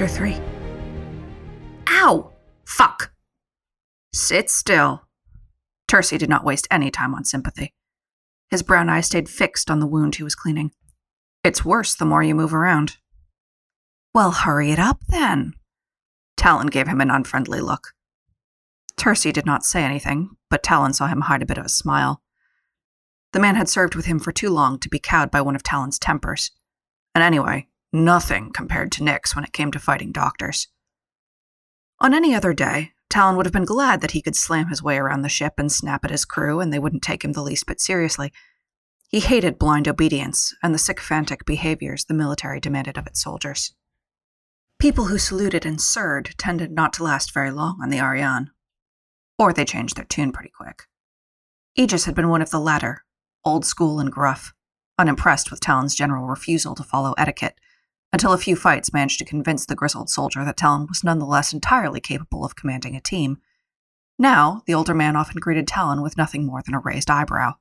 Chapter 3 Ow! Fuck! Sit still. Tercy did not waste any time on sympathy. His brown eyes stayed fixed on the wound he was cleaning. It's worse the more you move around. Well, hurry it up then. Talon gave him an unfriendly look. Tercy did not say anything, but Talon saw him hide a bit of a smile. The man had served with him for too long to be cowed by one of Talon's tempers. And anyway, nothing compared to Nix when it came to fighting doctors. On any other day, Talon would have been glad that he could slam his way around the ship and snap at his crew, and they wouldn't take him the least bit seriously. He hated blind obedience and the sycophantic behaviors the military demanded of its soldiers. People who saluted and sirred tended not to last very long on the Ariane, or they changed their tune pretty quick. Aegis had been one of the latter, old school and gruff, unimpressed with Talon's general refusal to follow etiquette, until a few fights managed to convince the grizzled soldier that Talon was nonetheless entirely capable of commanding a team. Now, the older man often greeted Talon with nothing more than a raised eyebrow.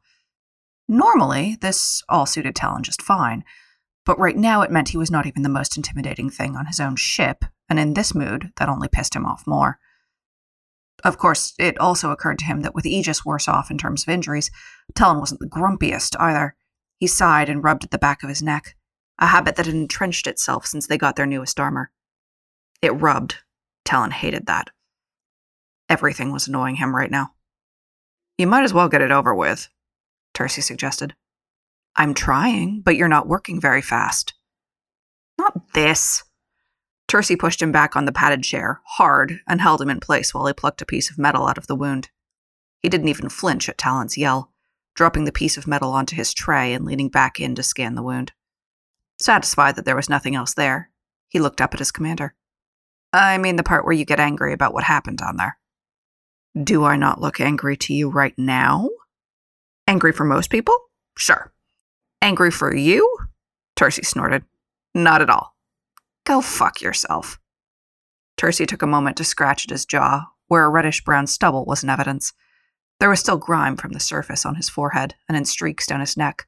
Normally, this all suited Talon just fine, but right now it meant he was not even the most intimidating thing on his own ship, and in this mood, that only pissed him off more. Of course, it also occurred to him that with Aegis worse off in terms of injuries, Talon wasn't the grumpiest either. He sighed and rubbed at the back of his neck, a habit that had entrenched itself since they got their newest armor. It rubbed. Talon hated that. Everything was annoying him right now. You might as well get it over with, Tercy suggested. I'm trying, but you're not working very fast. Not this, Tercy pushed him back on the padded chair, hard, and held him in place while he plucked a piece of metal out of the wound. He didn't even flinch at Talon's yell, dropping the piece of metal onto his tray and leaning back in to scan the wound. Satisfied that there was nothing else there, he looked up at his commander. I mean the part where you get angry about what happened on there. Do I not look angry to you right now? Angry for most people? Sure. Angry for you? Tercy snorted. Not at all. Go fuck yourself. Tercy took a moment to scratch at his jaw, where a reddish brown stubble was in evidence. There was still grime from the surface on his forehead and in streaks down his neck.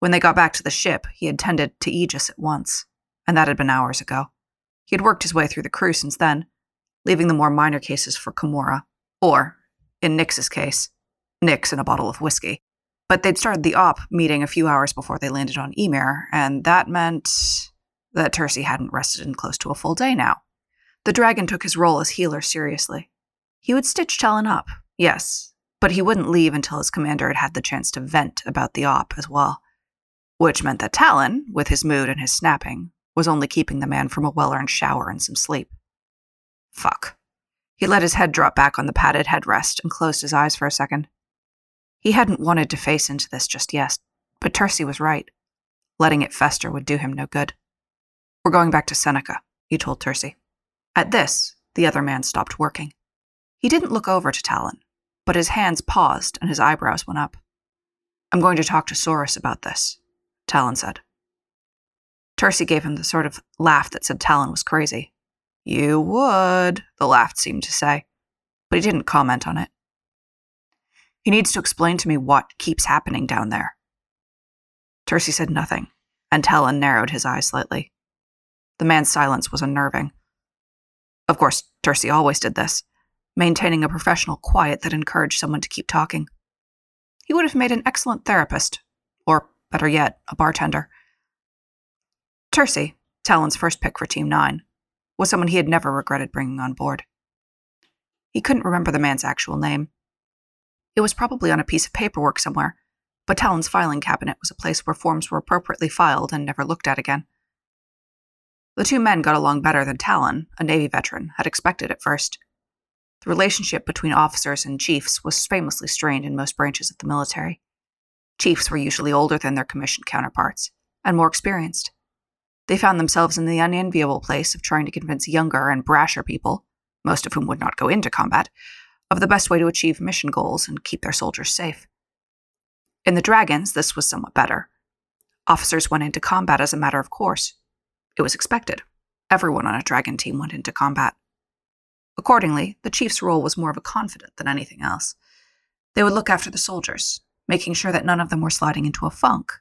When they got back to the ship, he had tended to Aegis at once, and that had been hours ago. He had worked his way through the crew since then, leaving the more minor cases for Kimura, or, in Nix's case, Nix and a bottle of whiskey. But they'd started the op meeting a few hours before they landed on Ymir, and that meant that Tercy hadn't rested in close to a full day now. The dragon took his role as healer seriously. He would stitch Talon up, yes, but he wouldn't leave until his commander had had the chance to vent about the op as well. Which meant that Talon, with his mood and his snapping, was only keeping the man from a well earned shower and some sleep. Fuck. He let his head drop back on the padded headrest and closed his eyes for a second. He hadn't wanted to face into this just yet, but Tercy was right. Letting it fester would do him no good. We're going back to Seneca, he told Tercy. At this, the other man stopped working. He didn't look over to Talon, but his hands paused and his eyebrows went up. I'm going to talk to Sorus about this, Talon said. Tercy gave him the sort of laugh that said Talon was crazy. You would, the laugh seemed to say, but he didn't comment on it. He needs to explain to me what keeps happening down there. Tercy said nothing, and Talon narrowed his eyes slightly. The man's silence was unnerving. Of course, Tercy always did this, maintaining a professional quiet that encouraged someone to keep talking. He would have made an excellent therapist, better yet, a bartender. Tercy, Talon's first pick for Team 9, was someone he had never regretted bringing on board. He couldn't remember the man's actual name. It was probably on a piece of paperwork somewhere, but Talon's filing cabinet was a place where forms were appropriately filed and never looked at again. The two men got along better than Talon, a Navy veteran, had expected at first. The relationship between officers and chiefs was famously strained in most branches of the military. Chiefs were usually older than their commissioned counterparts, and more experienced. They found themselves in the unenviable place of trying to convince younger and brasher people, most of whom would not go into combat, of the best way to achieve mission goals and keep their soldiers safe. In the Dragons, this was somewhat better. Officers went into combat as a matter of course, it was expected. Everyone on a dragon team went into combat. Accordingly, the chief's role was more of a confidant than anything else. They would look after the soldiers, making sure that none of them were sliding into a funk.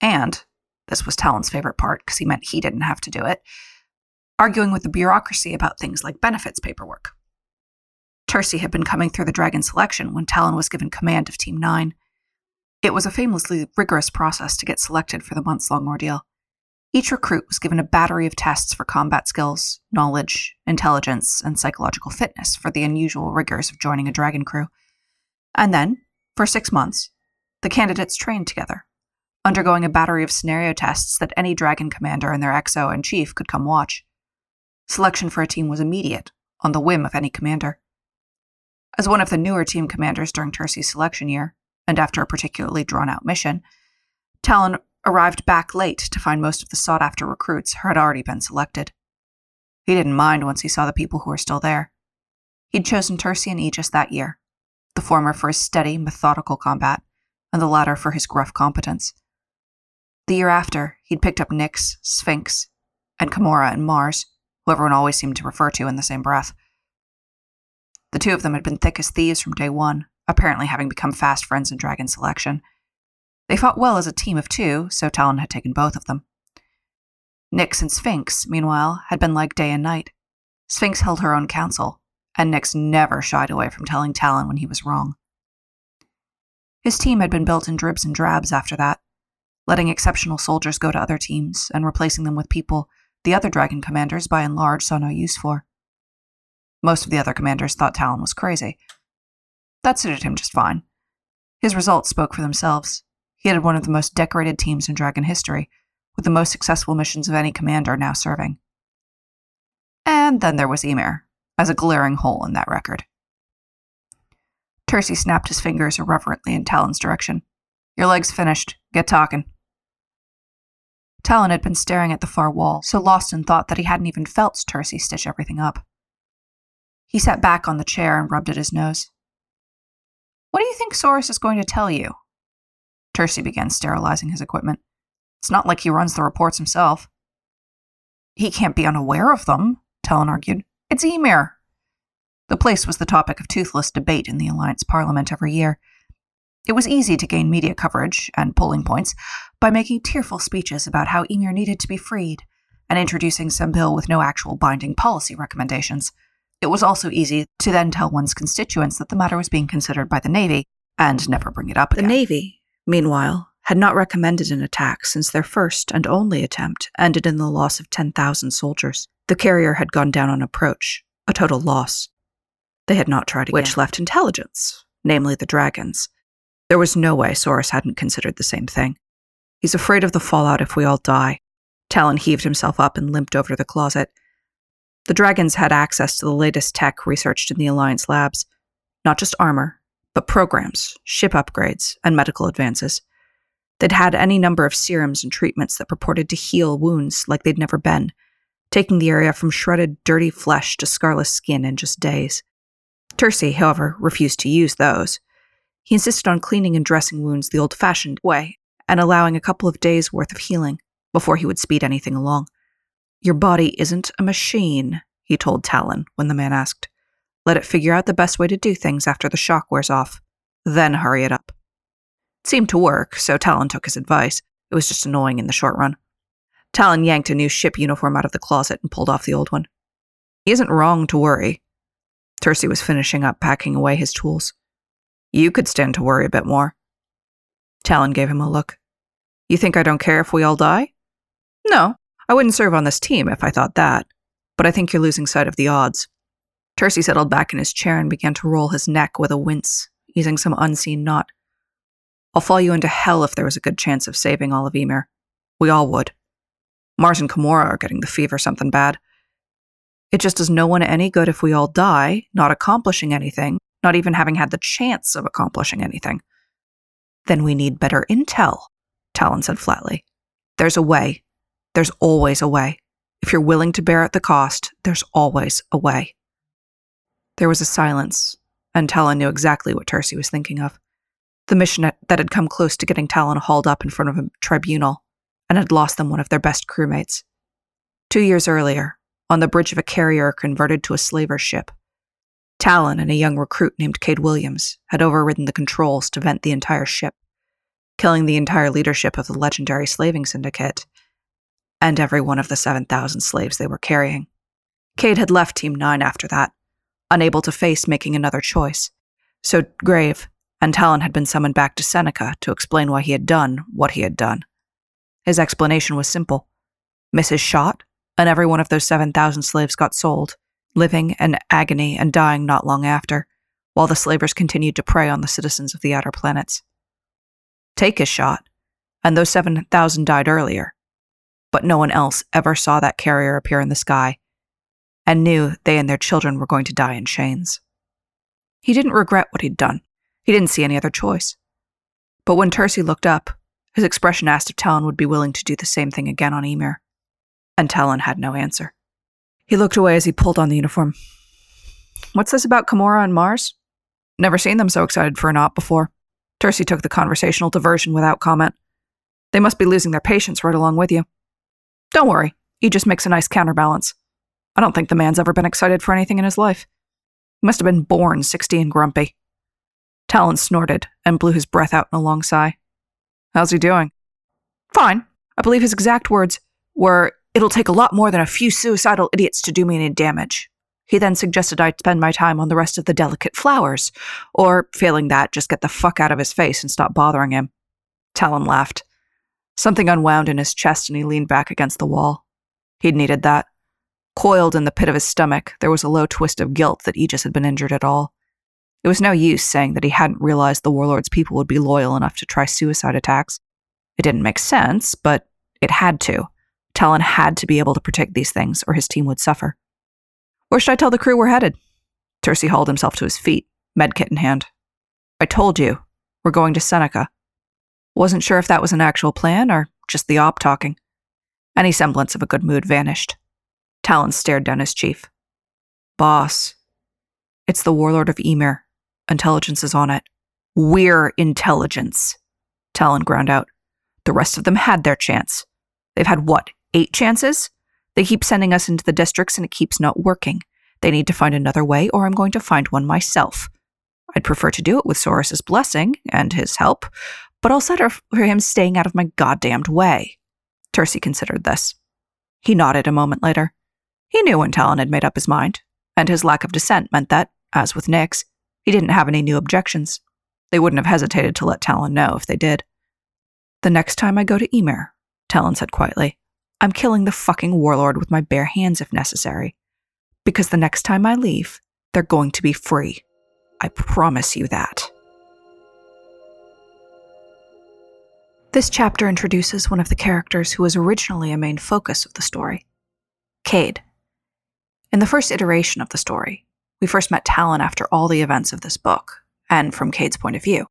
And, this was Talon's favorite part because he meant he didn't have to do it, arguing with the bureaucracy about things like benefits paperwork. Turcey had been coming through the Dragon selection when Talon was given command of Team 9. It was a famously rigorous process to get selected for the months long ordeal. Each recruit was given a battery of tests for combat skills, knowledge, intelligence, and psychological fitness for the unusual rigors of joining a Dragon crew. And then, for six months, the candidates trained together, undergoing a battery of scenario tests that any Dragon commander and their XO and chief could come watch. Selection for a team was immediate, on the whim of any commander. As one of the newer team commanders during Turcey's selection year, and after a particularly drawn out mission, Talon arrived back late to find most of the sought after recruits had already been selected. He didn't mind once he saw the people who were still there. He'd chosen Turcey and Aegis that year, the former for his steady, methodical combat, and the latter for his gruff competence. The year after, he'd picked up Nyx, Sphinx, and Kimura and Mars, who everyone always seemed to refer to in the same breath. The two of them had been thick as thieves from day one, apparently having become fast friends in Dragon Selection. They fought well as a team of two, so Talon had taken both of them. Nyx and Sphinx, meanwhile, had been like day and night. Sphinx held her own counsel, and Nyx never shied away from telling Talon when he was wrong. His team had been built in dribs and drabs after that, letting exceptional soldiers go to other teams and replacing them with people the other dragon commanders by and large saw no use for. Most of the other commanders thought Talon was crazy. That suited him just fine. His results spoke for themselves. He had one of the most decorated teams in Dragon history, with the most successful missions of any commander now serving. And then there was Ymir, as a glaring hole in that record. Turcey snapped his fingers irreverently in Talon's direction. Your leg's finished. Get talking. Talon had been staring at the far wall, so lost in thought that he hadn't even felt Turcey stitch everything up. He sat back on the chair and rubbed at his nose. What do you think Soros is going to tell you? Turcey began sterilizing his equipment. It's not like he runs the reports himself. He can't be unaware of them, Talon argued. It's Ymir. The place was the topic of toothless debate in the Alliance Parliament every year. It was easy to gain media coverage and polling points by making tearful speeches about how Ymir needed to be freed and introducing some bill with no actual binding policy recommendations. It was also easy to then tell one's constituents that the matter was being considered by the Navy and never bring it up again. The Navy, meanwhile, had not recommended an attack since their first and only attempt ended in the loss of 10,000 soldiers. The carrier had gone down on approach, a total loss. They had not tried again. Which left intelligence, namely the dragons. There was no way Soros hadn't considered the same thing. He's afraid of the fallout if we all die. Talon heaved himself up and limped over to the closet. The Dragons had access to the latest tech researched in the Alliance labs. Not just armor, but programs, ship upgrades, and medical advances. They'd had any number of serums and treatments that purported to heal wounds like they'd never been, taking the area from shredded, dirty flesh to scarless skin in just days. Turcey, however, refused to use those. He insisted on cleaning and dressing wounds the old fashioned way and allowing a couple of days' worth of healing before he would speed anything along. Your body isn't a machine, he told Talon when the man asked. Let it figure out the best way to do things after the shock wears off. Then hurry it up. It seemed to work, so Talon took his advice. It was just annoying in the short run. Talon yanked a new ship uniform out of the closet and pulled off the old one. He isn't wrong to worry. Turcey was finishing up packing away his tools. You could stand to worry a bit more. Talon gave him a look. You think I don't care if we all die? No, I wouldn't serve on this team if I thought that, but I think you're losing sight of the odds. Turcey settled back in his chair and began to roll his neck with a wince, using some unseen knot. I'll fall you into hell if there was a good chance of saving all of Ymir. We all would. Mars and Kimura are getting the fever something bad. It just does no one any good if we all die, not accomplishing anything, not even having had the chance of accomplishing anything. Then we need better intel, Talon said flatly. There's a way. There's always a way. If you're willing to bear at the cost, there's always a way. There was a silence, and Talon knew exactly what Turcey was thinking of. The mission that had come close to getting Talon hauled up in front of a tribunal and had lost them one of their best crewmates. Two years earlier, on the bridge of a carrier converted to a slaver ship, Talon and a young recruit named Cade Williams had overridden the controls to vent the entire ship, killing the entire leadership of the legendary slaving syndicate and every one of the 7,000 slaves they were carrying. Cade had left Team 9 after that, unable to face making another choice. So Grave and Talon had been summoned back to Seneca to explain why he had done what he had done. His explanation was simple Mrs. shot, and every one of those 7,000 slaves got sold, living in agony and dying not long after, while the slavers continued to prey on the citizens of the outer planets. Take is shot, and those 7,000 died earlier, but no one else ever saw that carrier appear in the sky and knew they and their children were going to die in chains. He didn't regret what he'd done. He didn't see any other choice. But when Tercy looked up, his expression asked if Talon would be willing to do the same thing again on Ymir. And Talon had no answer. He looked away as he pulled on the uniform. What's this about Kimura and Mars? Never seen them so excited for an op before. Tercy took the conversational diversion without comment. They must be losing their patience right along with you. Don't worry, he just makes a nice counterbalance. I don't think the man's ever been excited for anything in his life. He must have been born 60 and grumpy. Talon snorted and blew his breath out in a long sigh. How's he doing? Fine. I believe his exact words were, It'll take a lot more than a few suicidal idiots to do me any damage. He then suggested I spend my time on the rest of the delicate flowers, or, failing that, just get the fuck out of his face and stop bothering him. Talon laughed. Something unwound in his chest and he leaned back against the wall. He'd needed that. Coiled in the pit of his stomach, there was a low twist of guilt that Aegis had been injured at all. It was no use saying that he hadn't realized the warlord's people would be loyal enough to try suicide attacks. It didn't make sense, but it had to. Talon had to be able to protect these things, or his team would suffer. Where should I tell the crew we're headed? Tercy hauled himself to his feet, medkit in hand. I told you, we're going to Seneca. Wasn't sure if that was an actual plan or just the op talking. Any semblance of a good mood vanished. Talon stared down his chief. Boss, it's the warlord of Ymir. Intelligence is on it. We're intelligence. Talon ground out. The rest of them had their chance. They've had what, eight chances? They keep sending us into the districts and it keeps not working. They need to find another way, or I'm going to find one myself. I'd prefer to do it with Soras's blessing and his help, but I'll settle for him staying out of my goddamned way. Tercy considered this. He nodded a moment later. He knew when Talon had made up his mind, and his lack of dissent meant that, as with Nix, he didn't have any new objections. They wouldn't have hesitated to let Talon know if they did. The next time I go to Ymir, Talon said quietly, I'm killing the fucking warlord with my bare hands if necessary. Because the next time I leave, they're going to be free. I promise you that. This chapter introduces one of the characters who was originally a main focus of the story Cade, in the first iteration of the story, we first met Talon after all the events of this book, and from Cade's point of view.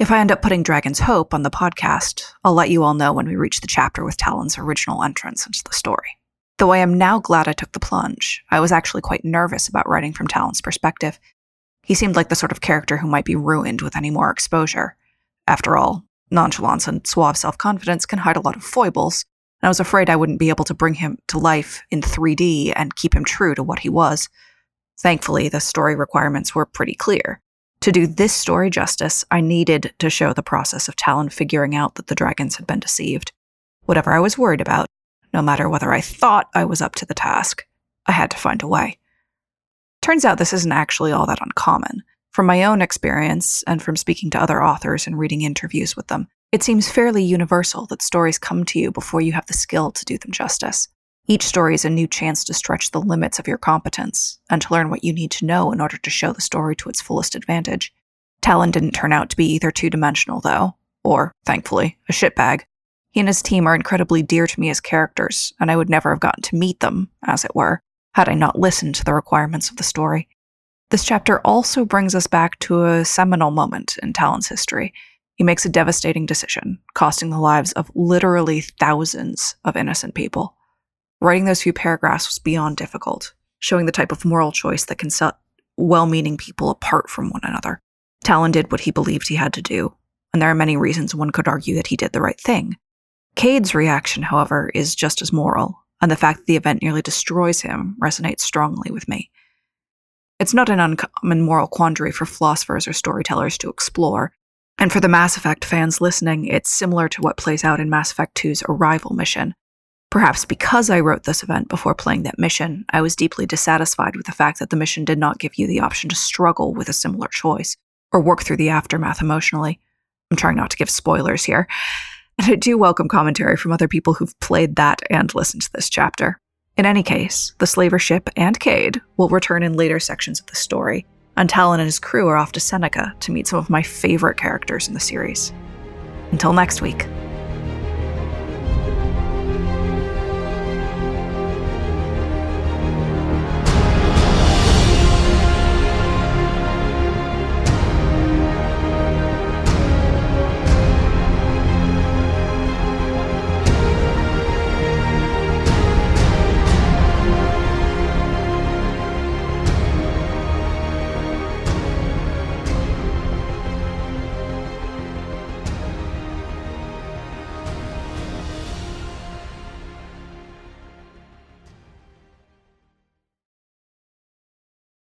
If I end up putting Dragon's Hope on the podcast, I'll let you all know when we reach the chapter with Talon's original entrance into the story. Though I am now glad I took the plunge, I was actually quite nervous about writing from Talon's perspective. He seemed like the sort of character who might be ruined with any more exposure. After all, nonchalance and suave self confidence can hide a lot of foibles, and I was afraid I wouldn't be able to bring him to life in 3D and keep him true to what he was. Thankfully, the story requirements were pretty clear. To do this story justice, I needed to show the process of Talon figuring out that the dragons had been deceived. Whatever I was worried about, no matter whether I thought I was up to the task, I had to find a way. Turns out this isn't actually all that uncommon. From my own experience, and from speaking to other authors and reading interviews with them, it seems fairly universal that stories come to you before you have the skill to do them justice. Each story is a new chance to stretch the limits of your competence and to learn what you need to know in order to show the story to its fullest advantage. Talon didn't turn out to be either two dimensional, though, or, thankfully, a shitbag. He and his team are incredibly dear to me as characters, and I would never have gotten to meet them, as it were, had I not listened to the requirements of the story. This chapter also brings us back to a seminal moment in Talon's history he makes a devastating decision, costing the lives of literally thousands of innocent people. Writing those few paragraphs was beyond difficult, showing the type of moral choice that can set well meaning people apart from one another. Talon did what he believed he had to do, and there are many reasons one could argue that he did the right thing. Cade's reaction, however, is just as moral, and the fact that the event nearly destroys him resonates strongly with me. It's not an uncommon moral quandary for philosophers or storytellers to explore, and for the Mass Effect fans listening, it's similar to what plays out in Mass Effect 2's Arrival mission. Perhaps because I wrote this event before playing that mission, I was deeply dissatisfied with the fact that the mission did not give you the option to struggle with a similar choice or work through the aftermath emotionally. I'm trying not to give spoilers here. And I do welcome commentary from other people who've played that and listened to this chapter. In any case, the slaver ship and Cade will return in later sections of the story, and Talon and his crew are off to Seneca to meet some of my favorite characters in the series. Until next week.